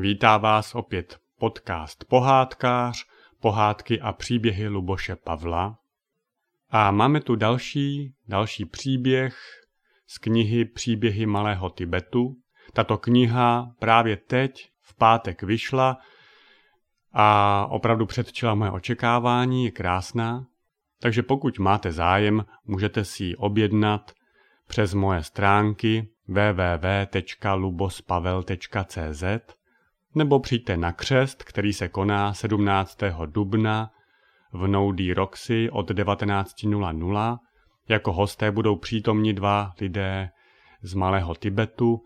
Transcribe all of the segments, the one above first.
Vítá vás opět podcast Pohádkář, pohádky a příběhy Luboše Pavla. A máme tu další, další příběh z knihy Příběhy malého Tibetu. Tato kniha právě teď v pátek vyšla a opravdu předčila moje očekávání, je krásná. Takže pokud máte zájem, můžete si ji objednat přes moje stránky www.lubospavel.cz nebo přijďte na křest, který se koná 17. dubna v Noudi Roxy od 19.00. Jako hosté budou přítomni dva lidé z Malého Tibetu,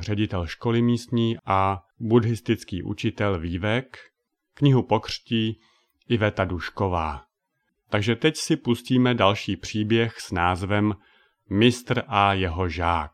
ředitel školy místní a buddhistický učitel Vývek. Knihu pokřtí Iveta Dušková. Takže teď si pustíme další příběh s názvem Mistr a jeho žák.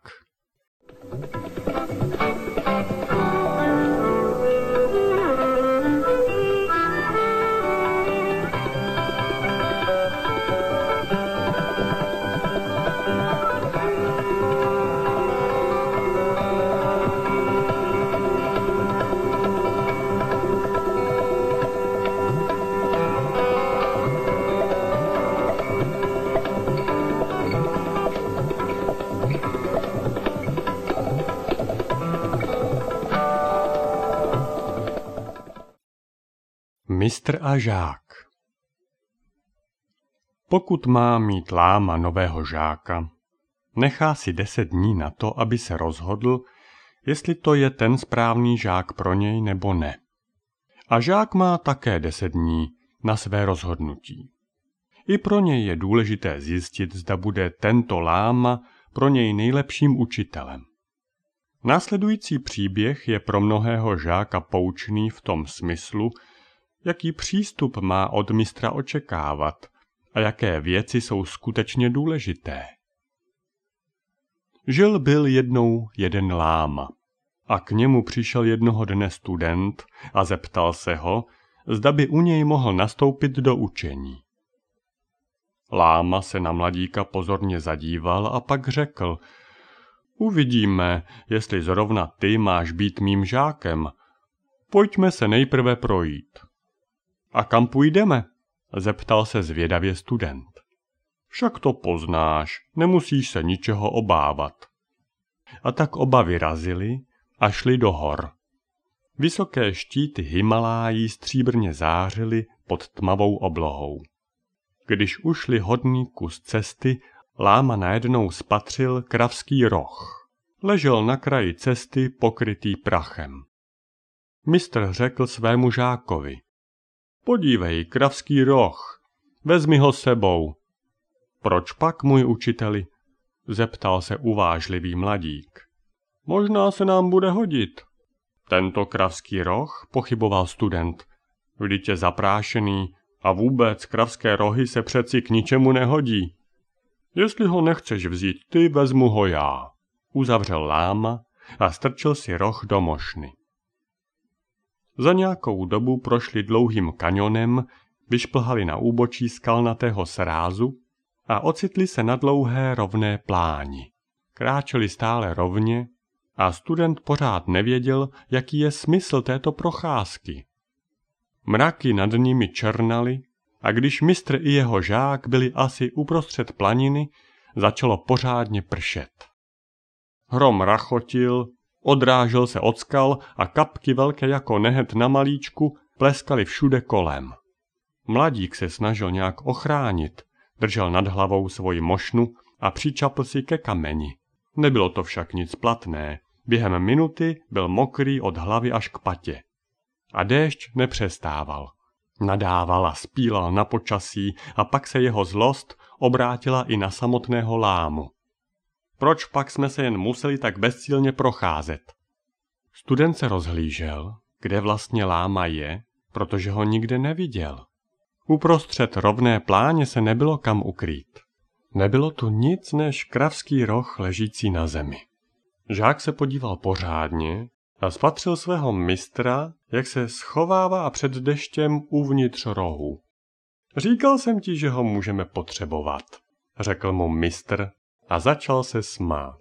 Mistr a žák Pokud má mít láma nového žáka, nechá si deset dní na to, aby se rozhodl, jestli to je ten správný žák pro něj nebo ne. A žák má také deset dní na své rozhodnutí. I pro něj je důležité zjistit, zda bude tento láma pro něj nejlepším učitelem. Následující příběh je pro mnohého žáka poučný v tom smyslu, jaký přístup má od mistra očekávat a jaké věci jsou skutečně důležité. Žil byl jednou jeden láma a k němu přišel jednoho dne student a zeptal se ho, zda by u něj mohl nastoupit do učení. Láma se na mladíka pozorně zadíval a pak řekl, uvidíme, jestli zrovna ty máš být mým žákem. Pojďme se nejprve projít. A kam půjdeme? zeptal se zvědavě student. Však to poznáš, nemusíš se ničeho obávat. A tak oba vyrazili a šli do hor. Vysoké štíty Himalájí stříbrně zářily pod tmavou oblohou. Když ušli hodný kus cesty, láma najednou spatřil kravský roh. Ležel na kraji cesty pokrytý prachem. Mistr řekl svému žákovi. Podívej, kravský roh, vezmi ho sebou. Proč pak, můj učiteli? Zeptal se uvážlivý mladík. Možná se nám bude hodit. Tento kravský roh, pochyboval student. Vždyť je zaprášený a vůbec kravské rohy se přeci k ničemu nehodí. Jestli ho nechceš vzít ty, vezmu ho já. Uzavřel láma a strčil si roh do mošny. Za nějakou dobu prošli dlouhým kanionem, vyšplhali na úbočí skalnatého srázu a ocitli se na dlouhé rovné pláni. Kráčeli stále rovně a student pořád nevěděl, jaký je smysl této procházky. Mraky nad nimi černaly a když mistr i jeho žák byli asi uprostřed planiny, začalo pořádně pršet. Hrom rachotil, Odrážel se od skal a kapky velké jako nehet na malíčku pleskaly všude kolem. Mladík se snažil nějak ochránit, držel nad hlavou svoji mošnu a přičapl si ke kameni. Nebylo to však nic platné. Během minuty byl mokrý od hlavy až k patě. A déšť nepřestával. Nadával a spílal na počasí a pak se jeho zlost obrátila i na samotného lámu. Proč pak jsme se jen museli tak bezcílně procházet? Student se rozhlížel, kde vlastně láma je, protože ho nikde neviděl. Uprostřed rovné pláně se nebylo kam ukrýt. Nebylo tu nic než kravský roh ležící na zemi. Žák se podíval pořádně a spatřil svého mistra, jak se schovává před deštěm uvnitř rohu. Říkal jsem ti, že ho můžeme potřebovat, řekl mu mistr a začal se smát.